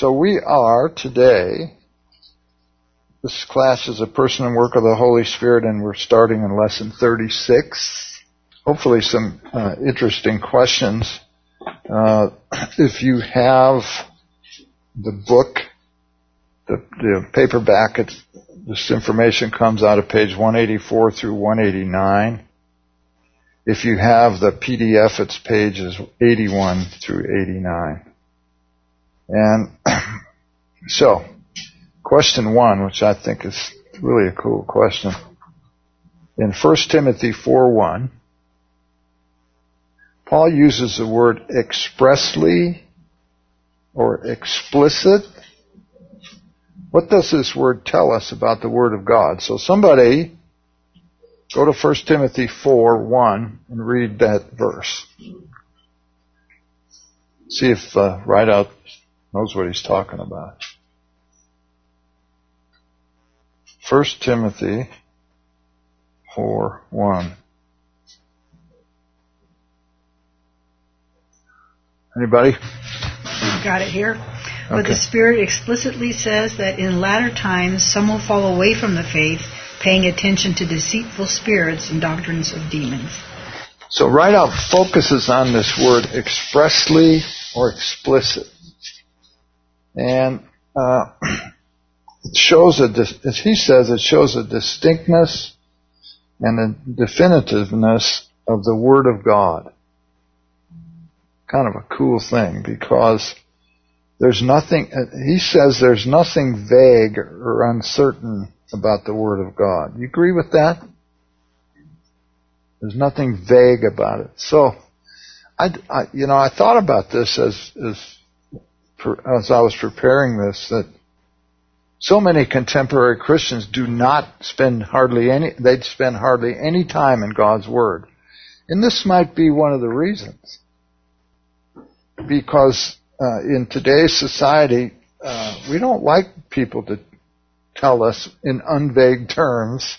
So we are today, this class is a person and work of the Holy Spirit and we're starting in lesson 36. Hopefully some uh, interesting questions. Uh, if you have the book, the, the paperback, this information comes out of page 184 through 189. If you have the PDF, it's pages 81 through 89. And so, question one, which I think is really a cool question. In 1 Timothy 4:1, Paul uses the word expressly or explicit. What does this word tell us about the Word of God? So somebody go to 1 Timothy 4:1 and read that verse. See if uh, Ridout knows what he's talking about. 1 Timothy 4 1. Anybody? Got it here. Okay. But the Spirit explicitly says that in latter times some will fall away from the faith, paying attention to deceitful spirits and doctrines of demons. So Ridout focuses on this word expressly or explicit. And uh, it shows a, as he says, it shows a distinctness and a definitiveness of the Word of God. Kind of a cool thing because there's nothing, he says there's nothing vague or uncertain about the Word of God. You agree with that? There's nothing vague about it. So, I, I you know, I thought about this as, as as I was preparing this that so many contemporary Christians do not spend hardly any, they'd spend hardly any time in God's Word. And this might be one of the reasons. Because uh, in today's society, uh, we don't like people to tell us in unvague terms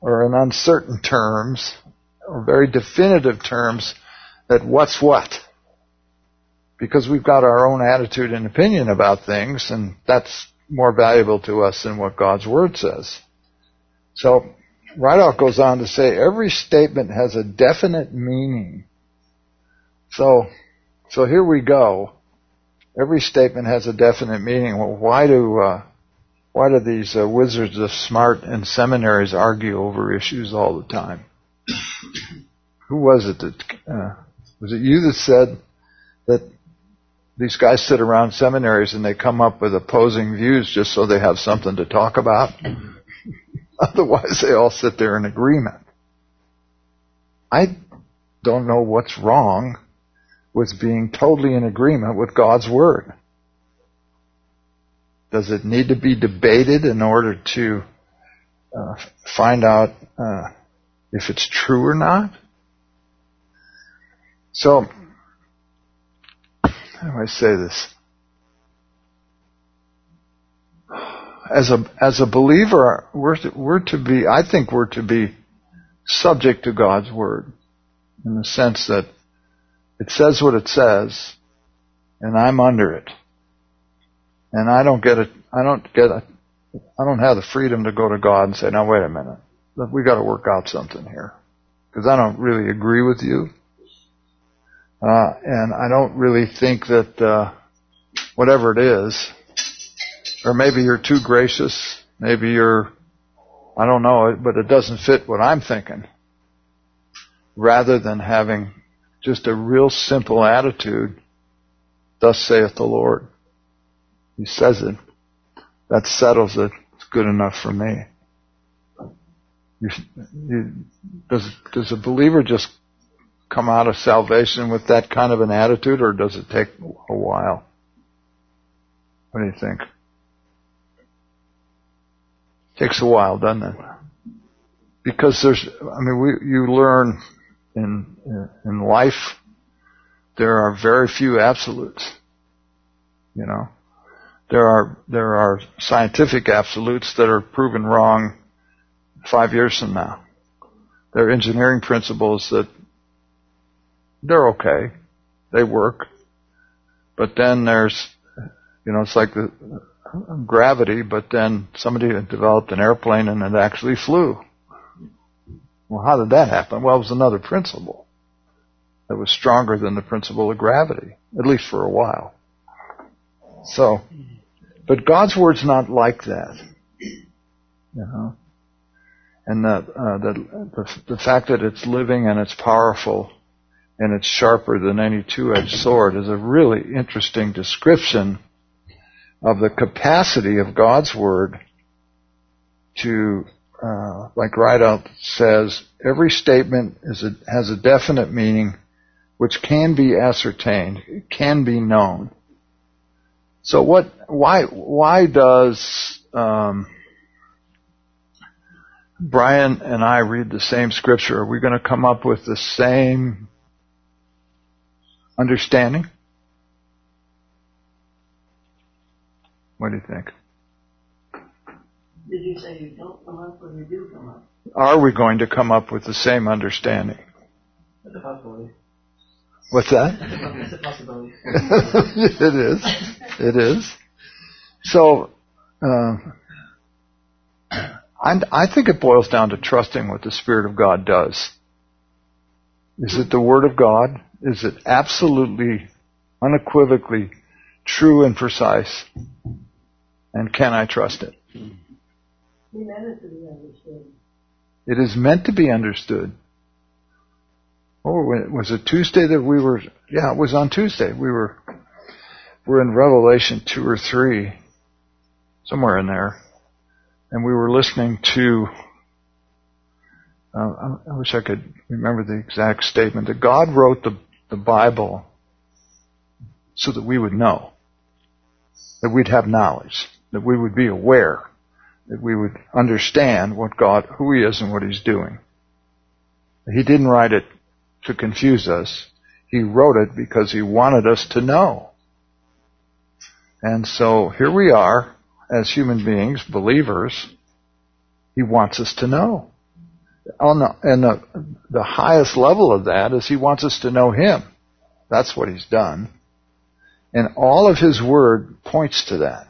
or in uncertain terms or very definitive terms that what's what because we've got our own attitude and opinion about things, and that's more valuable to us than what God's Word says. So, Ridout goes on to say every statement has a definite meaning. So, so here we go. Every statement has a definite meaning. Well, why do uh, why do these uh, wizards of smart in seminaries argue over issues all the time? Who was it that uh, was it you that said that these guys sit around seminaries and they come up with opposing views just so they have something to talk about. Otherwise, they all sit there in agreement. I don't know what's wrong with being totally in agreement with God's Word. Does it need to be debated in order to uh, find out uh, if it's true or not? So, how do I say this? As a as a believer, we're to, we're to be. I think we're to be subject to God's word, in the sense that it says what it says, and I'm under it, and I don't get it. I don't get it. I don't have the freedom to go to God and say, "Now wait a minute, we got to work out something here," because I don't really agree with you. Uh, and I don't really think that uh, whatever it is, or maybe you're too gracious, maybe you're, I don't know, but it doesn't fit what I'm thinking. Rather than having just a real simple attitude, thus saith the Lord. He says it. That settles it. It's good enough for me. You, you, does, does a believer just come out of salvation with that kind of an attitude, or does it take a while? What do you think? takes a while, doesn't it? Because there's, I mean, we, you learn in in life there are very few absolutes. You know, there are there are scientific absolutes that are proven wrong five years from now. There are engineering principles that they're okay. They work. But then there's You know, it's like the gravity, but then somebody developed an airplane and it actually flew. Well, how did that happen? Well, it was another principle that was stronger than the principle of gravity, at least for a while. So, but God's word's not like that. You know? And the, uh, the, the, the fact that it's living and it's powerful and it's sharper than any two-edged sword is a really interesting description of the capacity of God's Word to, uh, like Ridout says, every statement a, has a definite meaning which can be ascertained, can be known. So what, why, why does, um, Brian and I read the same scripture? Are we going to come up with the same understanding? What do you think? Did you say you don't come up or you do come up? Are we going to come up with the same understanding? That's a possibility. What's that? It's a possibility. it is. It is. So, uh, I think it boils down to trusting what the Spirit of God does. Is it the Word of God? Is it absolutely, unequivocally true and precise? And can I trust it? It is meant to be understood. Oh, was it Tuesday that we were? Yeah, it was on Tuesday. We were. We're in Revelation two or three, somewhere in there, and we were listening to. Uh, I wish I could remember the exact statement that God wrote the the Bible so that we would know, that we'd have knowledge that we would be aware, that we would understand what God, who He is and what He's doing. He didn't write it to confuse us. He wrote it because He wanted us to know. And so here we are as human beings, believers. He wants us to know. On the, and the, the highest level of that is He wants us to know Him. That's what He's done. And all of His Word points to that.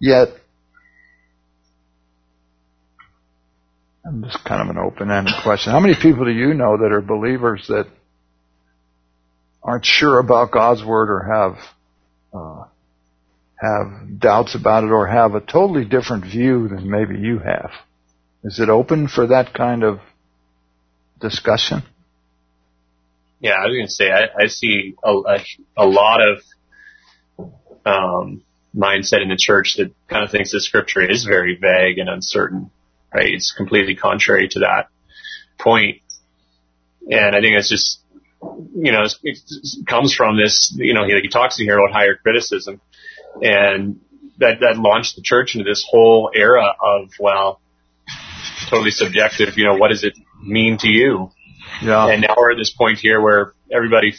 Yet, I'm just kind of an open-ended question. How many people do you know that are believers that aren't sure about God's word or have uh, have doubts about it or have a totally different view than maybe you have? Is it open for that kind of discussion? Yeah, I was going to say I, I see a, a, a lot of um, mindset in the church that kind of thinks the scripture is very vague and uncertain, right? It's completely contrary to that point. And I think it's just, you know, it comes from this, you know, he, he talks here about higher criticism and that, that launched the church into this whole era of, well, totally subjective, you know, what does it mean to you? Yeah. And now we're at this point here where everybody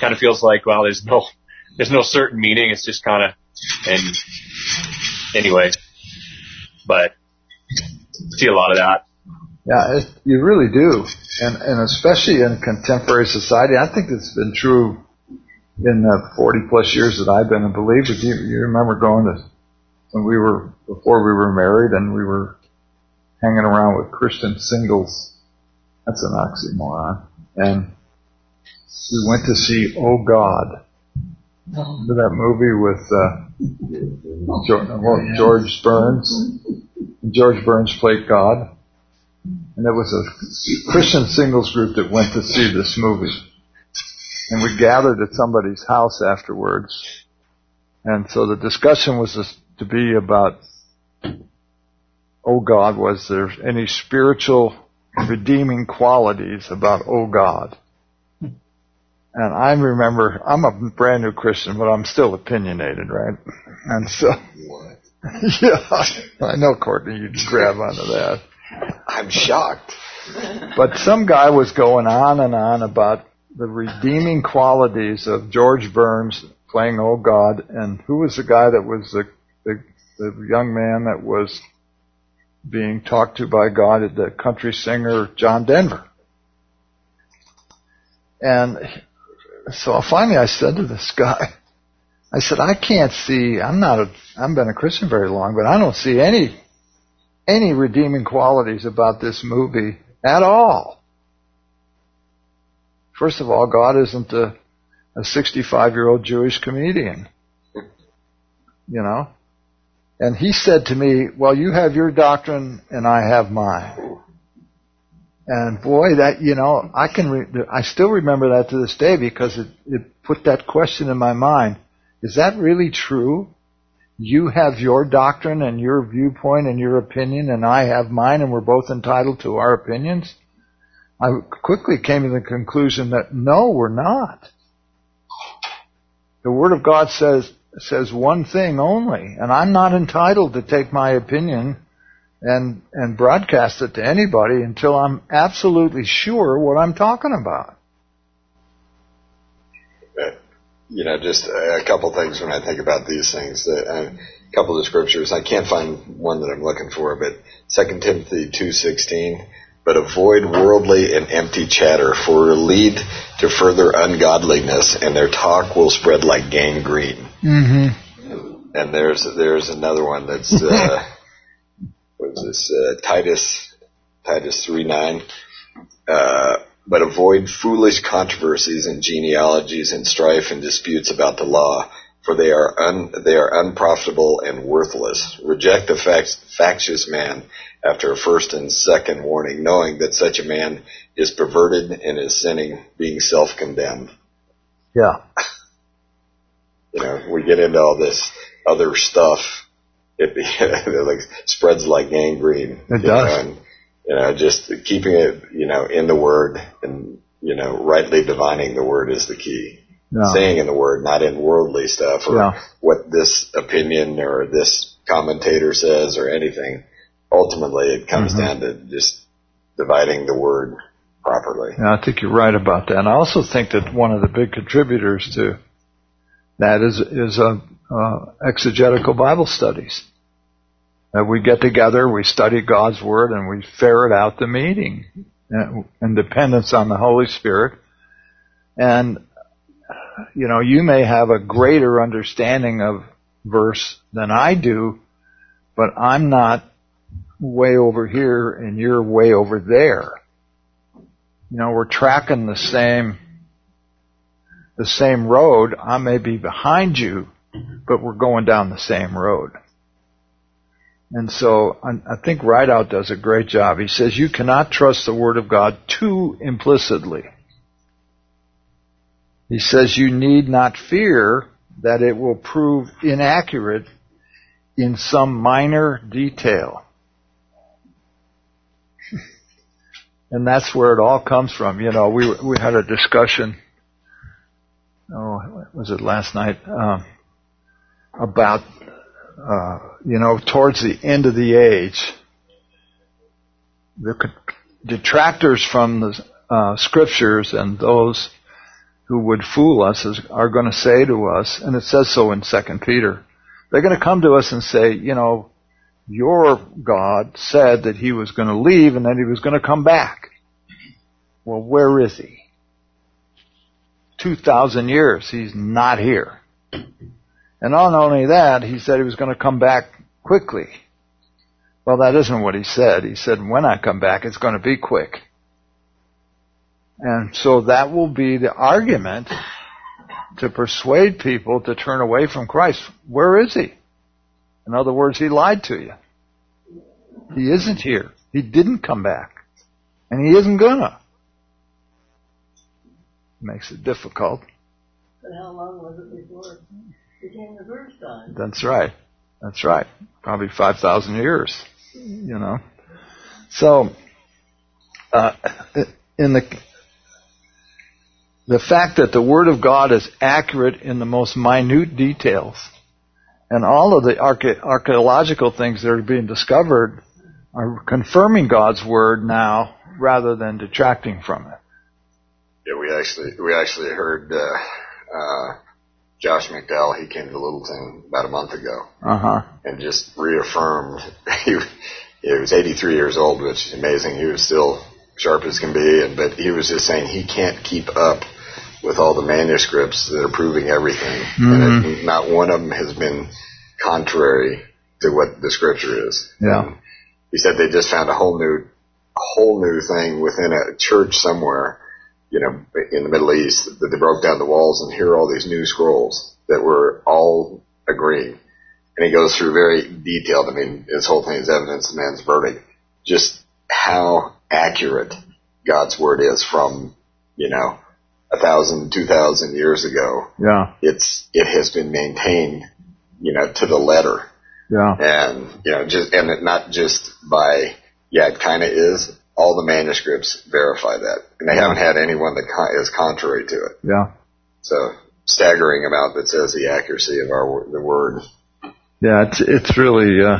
kind of feels like, well, there's no, there's no certain meaning. It's just kind of and anyway, but see a lot of that. Yeah, it, you really do, and and especially in contemporary society. I think it's been true in the 40 plus years that I've been a believer. You, you remember going to when we were before we were married and we were hanging around with Christian singles. That's an oxymoron. And we went to see Oh God Remember that movie with uh, George, George Burns? George Burns played God. And there was a Christian singles group that went to see this movie. And we gathered at somebody's house afterwards. And so the discussion was to be about, oh God, was there any spiritual redeeming qualities about oh God? And I remember, I'm a brand new Christian, but I'm still opinionated, right? And so, What? yeah, I know, Courtney, you'd grab onto that. I'm shocked. But some guy was going on and on about the redeeming qualities of George Burns playing Oh God, and who was the guy that was the, the, the young man that was being talked to by God, at the country singer John Denver. And so finally I said to this guy, I said, I can't see, I'm not a, I haven't been a Christian very long, but I don't see any, any redeeming qualities about this movie at all. First of all, God isn't a, a 65 year old Jewish comedian. You know? And he said to me, well, you have your doctrine and I have mine. And boy, that, you know, I can, re- I still remember that to this day because it, it put that question in my mind. Is that really true? You have your doctrine and your viewpoint and your opinion and I have mine and we're both entitled to our opinions? I quickly came to the conclusion that no, we're not. The Word of God says, says one thing only, and I'm not entitled to take my opinion and, and broadcast it to anybody until I'm absolutely sure what I'm talking about. you know, just a couple things when I think about these things. Uh, a couple of scriptures. I can't find one that I'm looking for, but Second Timothy two sixteen. But avoid worldly and empty chatter, for it will lead to further ungodliness, and their talk will spread like gangrene. Mm-hmm. And there's there's another one that's uh, what's this uh, Titus Titus three nine. Uh, but avoid foolish controversies and genealogies and strife and disputes about the law, for they are un, they are unprofitable and worthless. Reject the fact, factious man after a first and second warning, knowing that such a man is perverted and is sinning, being self-condemned. Yeah. You know, we get into all this other stuff. It, it like spreads like gangrene. It does. Know, and, you know, just keeping it, you know, in the word and, you know, rightly divining the word is the key. Yeah. Saying in the word, not in worldly stuff or Yeah. what this opinion or this commentator says or anything. Ultimately, it comes Mhm. down to just dividing the word properly. Yeah, I think you're right about that. And I also think that one of the big contributors to that is is uh, uh, exegetical Bible studies. That we get together, we study God's word, and we ferret out the meaning in dependence on the Holy Spirit. And you know, you may have a greater understanding of verse than I do, but I'm not way over here and you're way over there you know, we're tracking the same, the same road. I may be behind you, but we're going down the same road. And so I, think Ridout does a great job. He says you cannot trust the Word of God too implicitly. He says you need not fear that it will prove inaccurate in some minor detail. And that's where it all comes from. You know, we we had a discussion. Oh, was it last night? Um, about uh, you know, towards the end of the age, the detractors from the uh, scriptures and those who would fool us is, are going to say to us, and it says so in Second Peter. They're going to come to us and say, you know, your God said that he was going to leave and that he was going to come back. Well, where is he? 2,000 years, he's not here. And not only that, he said he was going to come back quickly. Well, that isn't what he said. He said, when I come back, it's going to be quick. And so that will be the argument to persuade people to turn away from Christ. Where is he? In other words, he lied to you. He isn't here. He didn't come back. And he isn't gonna. Makes it difficult. But how long was it before it became the first time? That's right. That's right. Probably 5,000 years, you know. So, uh, in the, the fact that the Word of God is accurate in the most minute details, and all of the arche- archaeological things that are being discovered are confirming God's Word now rather than detracting from it. Yeah, we actually we actually heard uh, uh, Josh McDowell. He came to Littleton about a month ago Uh huh. and just reaffirmed. He, he was 83 years old, which is amazing. He was still sharp as can be, and but he was just saying he can't keep up with all the manuscripts that are proving everything, Mhm. and it, not one of them has been contrary to what the scripture is. Yeah. And he said they just found a whole new, a whole new thing within a church somewhere, you know, in the Middle East that they broke down the walls and here are all these new scrolls that were all agreeing. And he goes through very detailed. I mean, his whole thing is evidence of man's verdict. Just how accurate God's word is from, you know, a thousand, two thousand years ago. Yeah. It's it has been maintained, you know, to the letter, Yeah. and you know, just and it not just by yeah, it kind of is. All the manuscripts verify that, and they haven't had anyone that con- is contrary to it. Yeah. So staggering amount that says the accuracy of our the word. Yeah, it's it's really uh,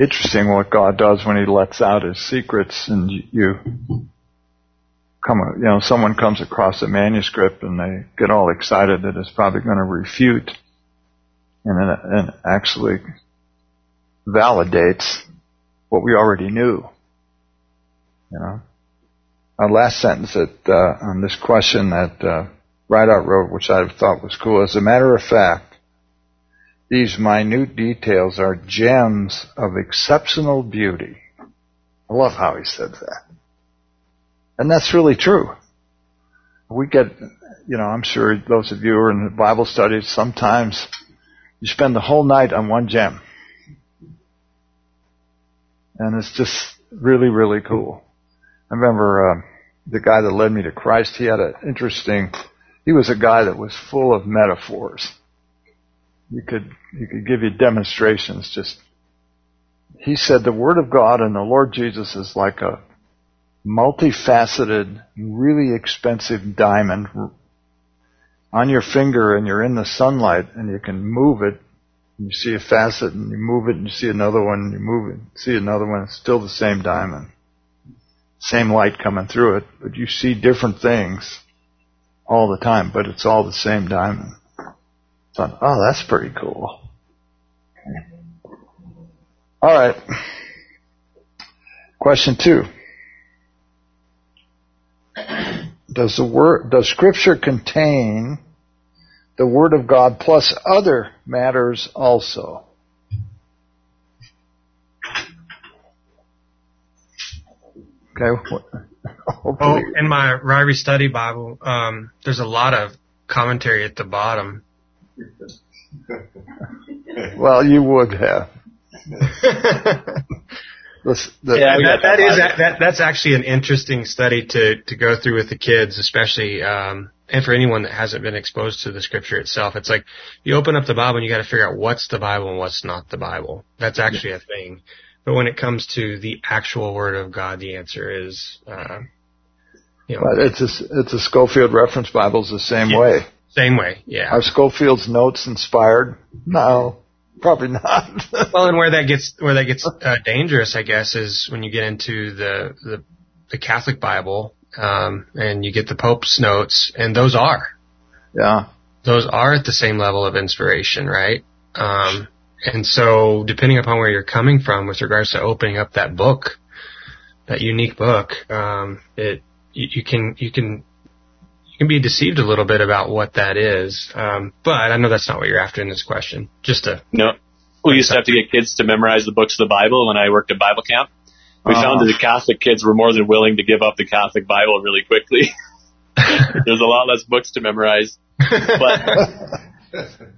interesting what God does when He lets out His secrets, and you, you come, you know, someone comes across a manuscript and they get all excited that it's probably going to refute, and and actually validates what we already knew. You know, our last sentence that uh, on this question that uh, Ridout wrote, which I thought was cool. As a matter of fact, these minute details are gems of exceptional beauty. I love how he said that. And that's really true. We get, you know, I'm sure those of you who are in Bible studies, sometimes you spend the whole night on one gem. And it's just really, really cool. I remember uh, the guy that led me to Christ, he had an interesting, he was a guy that was full of metaphors you could he could give you demonstrations just he said the word of god and the lord jesus is like a multifaceted really expensive diamond on your finger and you're in the sunlight and you can move it and you see a facet and you move it and you see another one and you move it see another one it's still the same diamond same light coming through it but you see different things all the time but it's all the same diamond thought, oh, that's pretty cool. All right. Question two. Does the word, does scripture contain the word of God plus other matters also? Okay. Oh, in my Ryrie Study Bible, um, there's a lot of commentary at the bottom well, you would have. This, the, yeah, that, that is that, that's actually an interesting study to to go through with the kids, especially um, and for anyone that hasn't been exposed to the scripture itself. It's like you open up the Bible and you got to figure out what's the Bible and what's not the Bible. That's actually a thing. But when it comes to the actual Word of God, the answer is, uh, you know, but it's a, it's a Scofield Reference Bible is the same Yeah. way. same way. Yeah. Are Scofield's notes inspired? No, probably not. Well, and where that gets where that gets uh, dangerous, I guess, is when you get into the the, the Catholic Bible um, and you get the Pope's notes, and those are yeah, those are at the same level of inspiration, right? Um, and so, depending upon where you're coming from with regards to opening up that book, that unique book, um, it you, you can you can you can be deceived a little bit about what that is. Um, but I know that's not what you're after in this question. Just to No. We used to have to get kids to memorize the books of the Bible when I worked at Bible camp. We Uh-huh. found that the Catholic kids were more than willing to give up the Catholic Bible really quickly. There's a lot less books to memorize. But,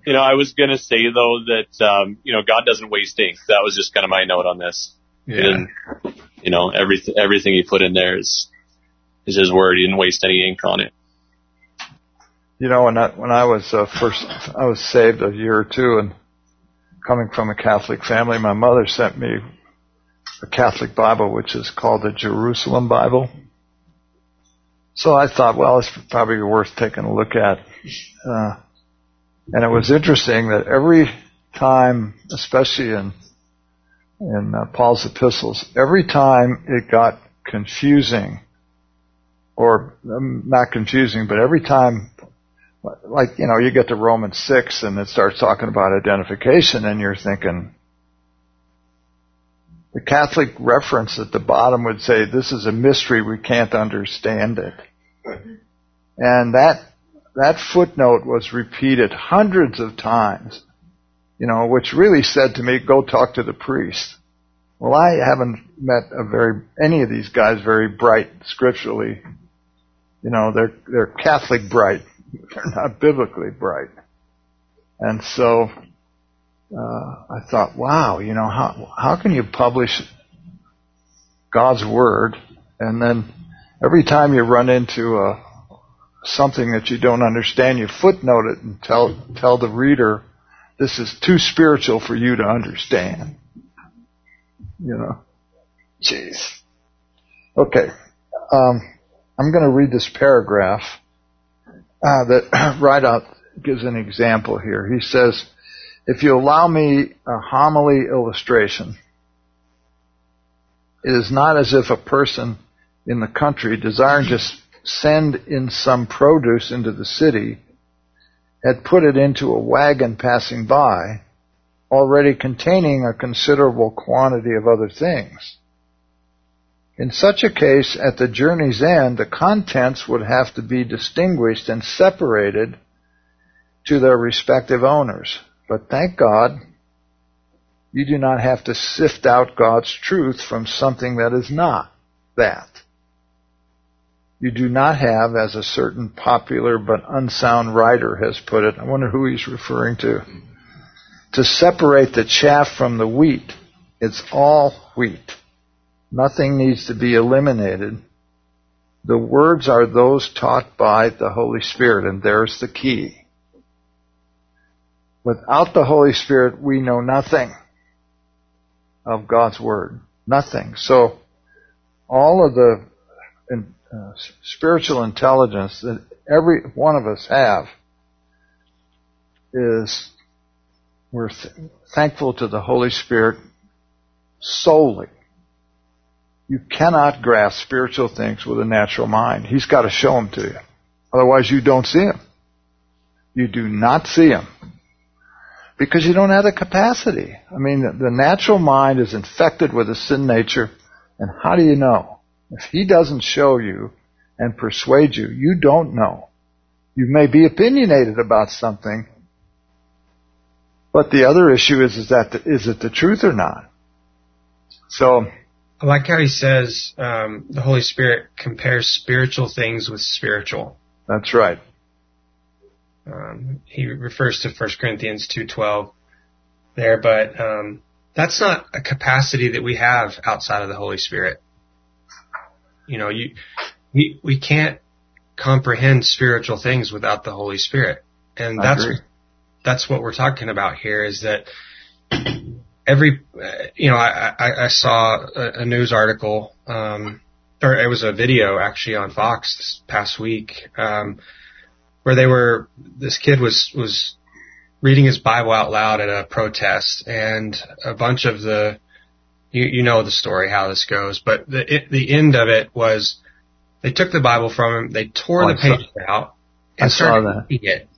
you know, I was going to say though that, um, you know, God doesn't waste ink. That was just kind of my note on this. He didn't, you know, everything, everything he put in there is, is his word. He didn't waste any ink on it. You know when I when I was uh, first I was saved a year or two and coming from a Catholic family, my mother sent me a Catholic Bible which is called the Jerusalem Bible. So I thought, well, it's probably worth taking a look at. Uh, and it was interesting that every time, especially in in uh, Paul's epistles, every time it got confusing, or um, not confusing, but every time, like you know, you get to Romans six and it starts talking about identification, and you're thinking. The Catholic reference at the bottom would say, "This is a mystery; we can't understand it." And that, that footnote was repeated hundreds of times, you know, which really said to me, go talk to the priest. Well, I haven't met a very, any of these guys very bright scripturally. You know, they're, they're Catholic bright. They're not biblically bright. And so, uh, I thought, wow, you know, how, how can you publish God's Word and then every time you run into a, something that you don't understand, you footnote it and tell, tell the reader, this is too spiritual for you to understand. You know? Jeez. Okay. Um, I'm going to read this paragraph uh, that out gives an example here. He says, if you allow me a homily illustration, it is not as if a person in the country desiring to send in some produce into the city had put it into a wagon passing by, already containing a considerable quantity of other things. In such a case, at the journey's end, the contents would have to be distinguished and separated to their respective owners. But thank God, you do not have to sift out God's truth from something that is not that. You do not have, as a certain popular but unsound writer has put it, I wonder who he's referring to, to separate the chaff from the wheat. It's all wheat. Nothing needs to be eliminated. The words are those taught by the Holy Spirit, and there's the key. Without the Holy Spirit, we know nothing of God's Word. Nothing. So, all of the uh, spiritual intelligence that every one of us have is we're th- thankful to the Holy Spirit solely. You cannot grasp spiritual things with a natural mind. He's got to show them to you. Otherwise, you don't see them. You do not see them because you don't have the capacity. I mean, the, natural mind is infected with a sin nature, and how do you know? If he doesn't show you and persuade you, you don't know. You may be opinionated about something, but the other issue is, is that, is it the truth or not? So, I like how he says um, the Holy Spirit compares spiritual things with spiritual. That's right. Um, he refers to 1 Corinthians 2.12 there, but um, that's not a capacity that we have outside of the Holy Spirit. You know, you we we can't comprehend spiritual things without the Holy Spirit, and that's that's what we're talking about here. Is that every you know I I, I saw a, a news article um, or it was a video actually on Fox this past week. Um, where they were this kid was was reading his Bible out loud at a protest, and a bunch of the you, you know the story how this goes, but the it, the end of it was they took the Bible from him, they tore oh, the pages out, and started eating it.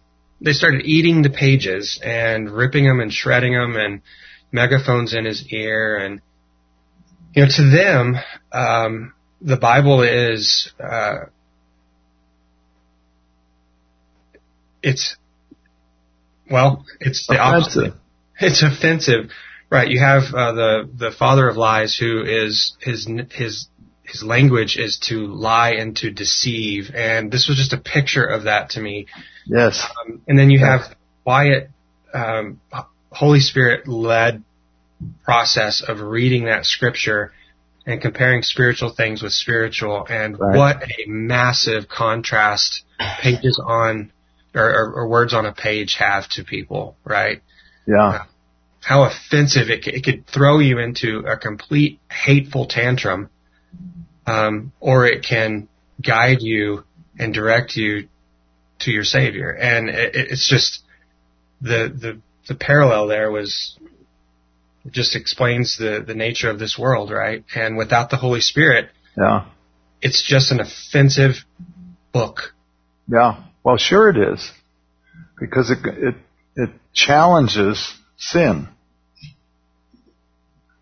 They started eating the pages and ripping them and shredding them, and megaphones in his ear, and you know to them um, the Bible is. Uh, it's well, it's the offensive. opposite. It's offensive, right? You have uh, the the father of lies, who is his his his language is to lie and to deceive, and this was just a picture of that to me. Yes. Um, and then you have quiet, um, Holy Spirit led process of reading that scripture and comparing spiritual things with spiritual, and right. what a massive contrast pages on or, or, or, words on a page have to people, right? Yeah. How offensive it, it could throw you into a complete hateful tantrum, um, or it can guide you and direct you to your Savior. And it, it's just the the the parallel there was just explains the the nature of this world, right? And without the Holy Spirit, yeah, it's just an offensive book. Yeah. Well, sure it is, because it it it challenges sin.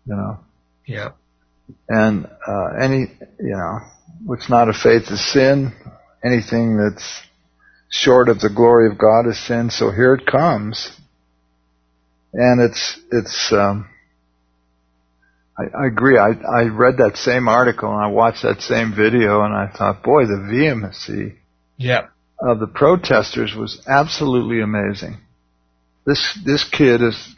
You know. Yeah. And uh, any you know, what's not a faith is sin. Anything that's short of the glory of God is sin, so here it comes. And it's, it's, um, I, I agree. I, I read that same article and I watched that same video and I thought, boy, the vehemency Yeah. of the protesters was absolutely amazing. This, this kid is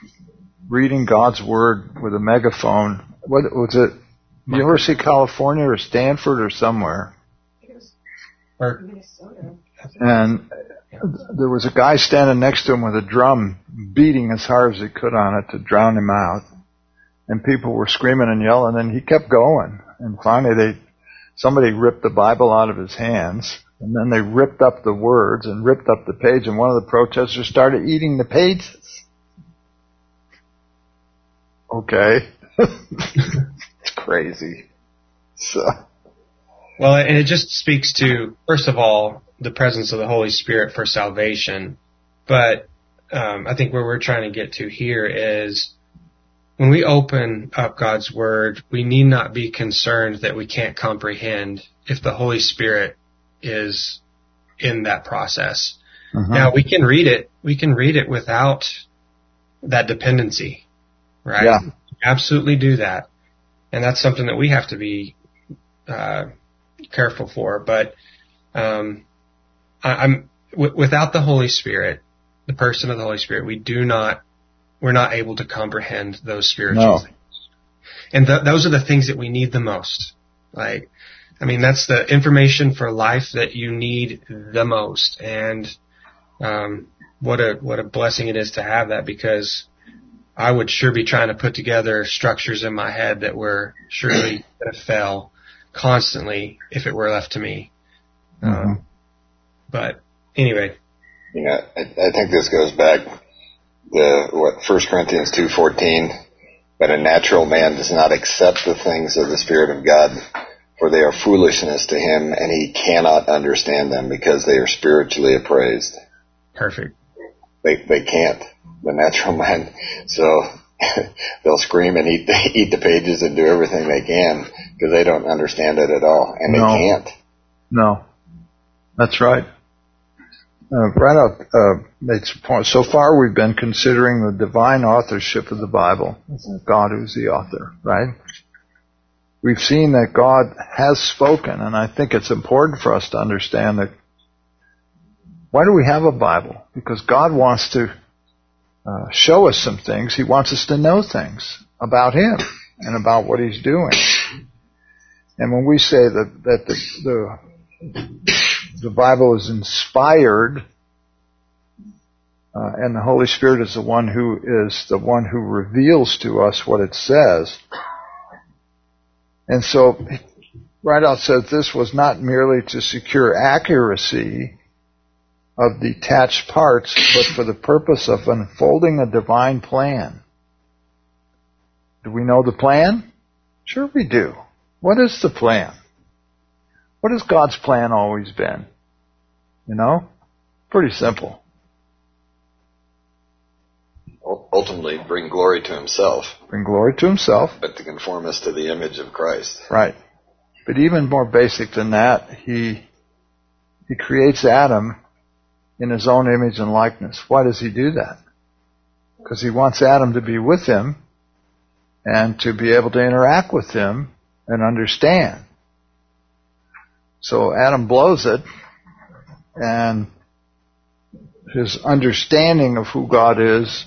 reading God's word with a megaphone. What was it? University of California or Stanford or somewhere. Or Minnesota. And there was a guy standing next to him with a drum beating as hard as he could on it to drown him out. And people were screaming and yelling and he kept going. And finally they, somebody ripped the Bible out of his hands and then they ripped up the words and ripped up the page and one of the protesters started eating the pages. Okay. it's crazy. So, Well, and it just speaks to, first of all, the presence of the Holy Spirit for salvation. But um, I think where we're trying to get to here is when we open up God's Word, we need not be concerned that we can't comprehend if the Holy Spirit is in that process. uh-huh. Now we can read it. We can read it without that dependency, right? Yeah. Absolutely do that, and that's something that we have to be uh, careful for. But um, I'm w- without the Holy Spirit, the person of the Holy Spirit, we do not. We're not able to comprehend those spiritual No. things, and th- those are the things that we need the most. Like, I mean, that's the information for life that you need the most, and um, what a what a blessing it is to have that because I would sure be trying to put together structures in my head that were surely going to fail constantly if it were left to me. Um, but anyway, You know, I, I think this goes back the what First Corinthians two fourteen. But a natural man does not accept the things of the Spirit of God, for they are foolishness to him, and he cannot understand them because they are spiritually appraised. perfect. They they can't. The natural man. So they'll scream and eat the, eat the pages and do everything they can because they don't understand it at all, and No. they can't. No, that's right. Uh, out, uh, makes a point. So far, we've been considering the divine authorship of the Bible. God who's the author, right? We've seen that God has spoken, and I think it's important for us to understand that. Why do we have a Bible? Because God wants to uh, show us some things. He wants us to know things about Him and about what He's doing. And when we say that that the, the the Bible is inspired, uh, and the Holy Spirit is the one who is the one who reveals to us what it says. And so, Ridout says this was not merely to secure accuracy of detached parts, but for the purpose of unfolding a divine plan. Do we know the plan? Sure we do. What is the plan? What has God's plan always been? You know? Pretty simple. Ultimately, bring glory to Himself, Bring glory to himself. but to conform us to the image of Christ. Right. But even more basic than that, he he creates Adam in his own image and likeness. Why does he do that? Because he wants Adam to be with him and to be able to interact with him and understand. So Adam blows it and his understanding of who God is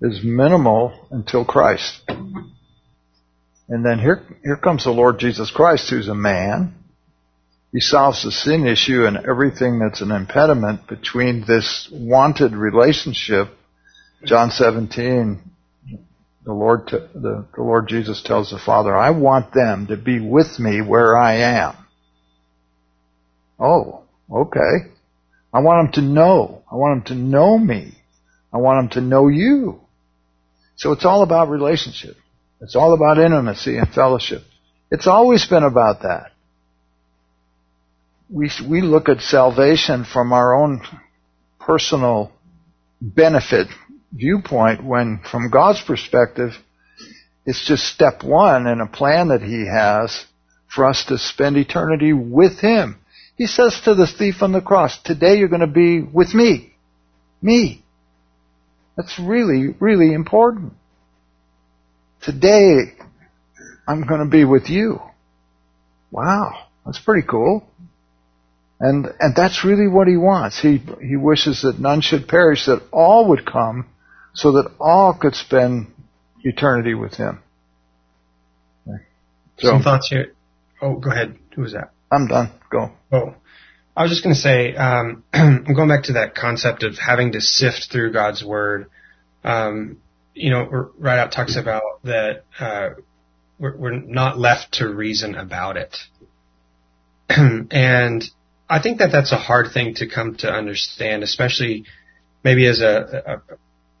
is minimal until Christ. And then here, here comes the Lord Jesus Christ, who's a man. He solves the sin issue and everything that's an impediment between this wanted relationship. John 17, the Lord, the, the Lord Jesus tells the Father, I want them to be with me where I am. Oh, okay. I want them to know. I want them to know me. I want them to know you. So it's all about relationship. It's all about intimacy and fellowship. It's always been about that. We, we look at salvation from our own personal benefit viewpoint when from God's perspective, it's just step one in a plan that He has for us to spend eternity with Him. He says to the thief on the cross, today you're going to be with me. Me. That's really, really important. Today, I'm going to be with you. Wow. That's pretty cool. And, and that's really what he wants. He, he wishes that none should perish, that all would come so that all could spend eternity with him. So, Some thoughts here. Oh, go ahead. Who was that? I'm done. Go. Oh, I was just going to say, um, I'm going back to that concept of having to sift through God's word. Um, you know, Ridout talks about that uh, we're, we're not left to reason about it, and I think that that's a hard thing to come to understand, especially maybe as a, a,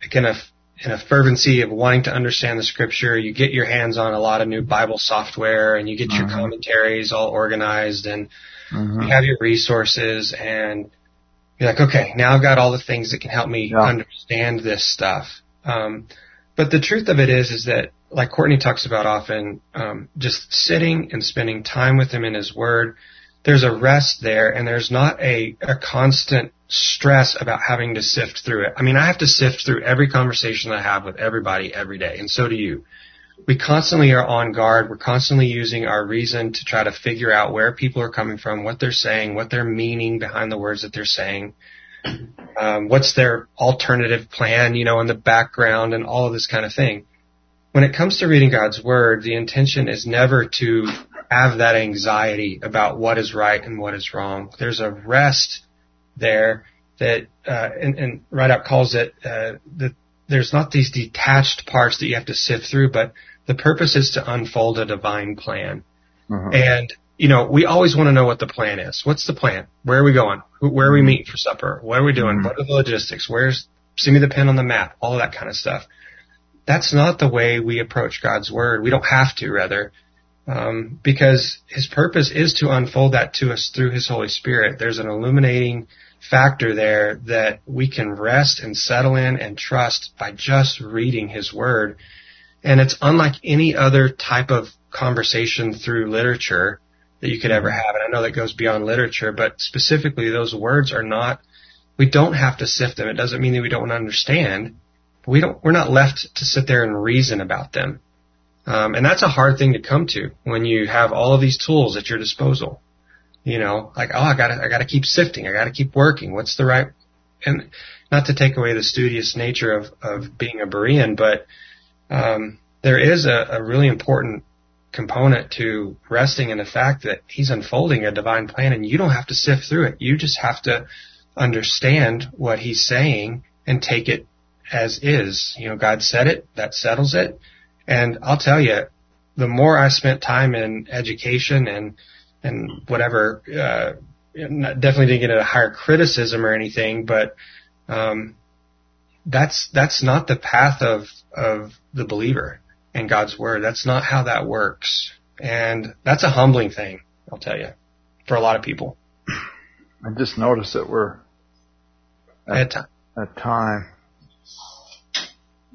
a kind of in a fervency of wanting to understand the scripture, you get your hands on a lot of new Bible software and you get your uh-huh. commentaries all organized and uh-huh. you have your resources and you're like, okay, now I've got all the things that can help me yeah. understand this stuff. Um, but the truth of it is, is that like Courtney talks about often, um, just sitting and spending time with him in his word, there's a rest there and there's not a, a constant stress about having to sift through it. I mean, I have to sift through every conversation I have with everybody every day, and so do you. We constantly are on guard. We're constantly using our reason to try to figure out where people are coming from, what they're saying, what they're meaning behind the words that they're saying, um, what's their alternative plan, you know, in the background, and all of this kind of thing. When it comes to reading God's Word, the intention is never to have that anxiety about what is right and what is wrong. There's a rest there that uh, and, and Ridout calls it uh, that there's not these detached parts that you have to sift through, but the purpose is to unfold a divine plan. Uh-huh. And you know, we always want to know what the plan is. What's the plan? Where are we going? Where are we mm-hmm. meeting for supper? What are we doing? Mm-hmm. What are the logistics? Where's send me the pen on the map? All of that kind of stuff. That's not the way we approach God's word. We don't have to, rather um, because his purpose is to unfold that to us through his Holy Spirit. There's an illuminating factor there that we can rest and settle in and trust by just reading his word. And it's unlike any other type of conversation through literature that you could ever have. And I know that goes beyond literature, but specifically those words are not, we don't have to sift them. It doesn't mean that we don't understand, we don't, we're not left to sit there and reason about them. Um, and that's a hard thing to come to when you have all of these tools at your disposal. You know, like, oh, I gotta, I gotta keep sifting. I gotta keep working. What's the right, and not to take away the studious nature of, of being a Berean, but, um, there is a, a really important component to resting in the fact that he's unfolding a divine plan and you don't have to sift through it. You just have to understand what he's saying and take it as is. You know, God said it, that settles it. And I'll tell you, the more I spent time in education and and whatever, uh, definitely didn't get a higher criticism or anything, but um, that's that's not the path of of the believer and God's word. That's not how that works, and that's a humbling thing. I'll tell you, for a lot of people. I just noticed that we're at, at, at time.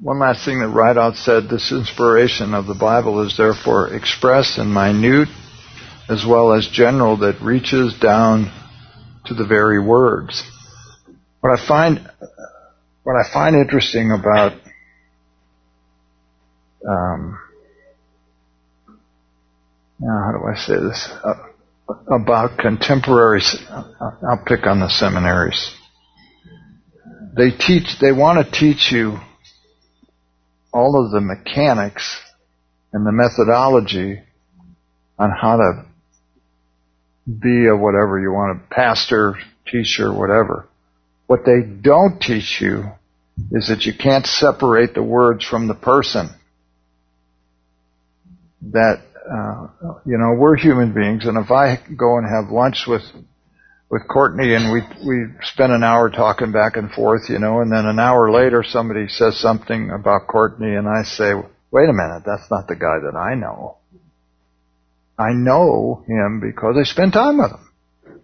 One last thing that Ridout said, this inspiration of the Bible is therefore expressed and minute as well as general that reaches down to the very words. What I find, what I find interesting about, um, now how do I say this? Uh, about contemporaries, I'll pick on the seminaries. They teach, they want to teach you all of the mechanics and the methodology on how to be a whatever you want, a pastor, teacher, whatever. What they don't teach you is that you can't separate the words from the person. That, uh, you know, we're human beings, and if I go and have lunch with with Courtney and we we spend an hour talking back and forth, you know, and then an hour later somebody says something about Courtney and I say, wait a minute, that's not the guy that I know. I know him because I spend time with him.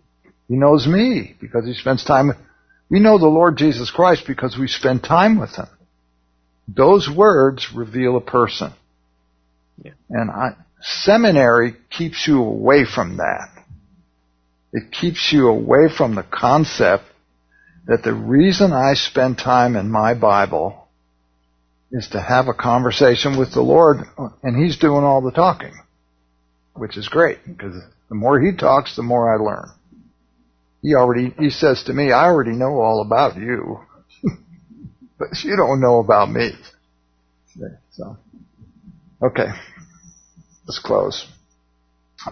He knows me because he spends time with, we know the Lord Jesus Christ because we spend time with him. Those words reveal a person. Yeah. And I, seminary keeps you away from that. It keeps you away from the concept that the reason I spend time in my Bible is to have a conversation with the Lord and He's doing all the talking, which is great because the more He talks, the more I learn. He already, He says to me, I already know all about you, but you don't know about me. So, okay, let's close.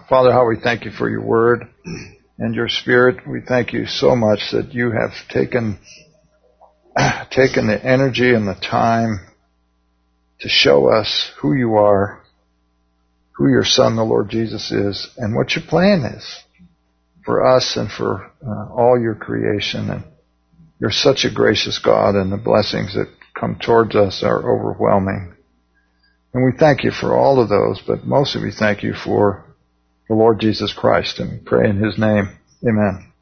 Father, how we thank you for your word and your spirit. We thank you so much that you have taken, taken the energy and the time to show us who you are, who your son, the Lord Jesus is, and what your plan is for us and for uh, all your creation. And you're such a gracious God and the blessings that come towards us are overwhelming. And we thank you for all of those, but mostly we thank you for the Lord Jesus Christ. And pray in His name. Amen.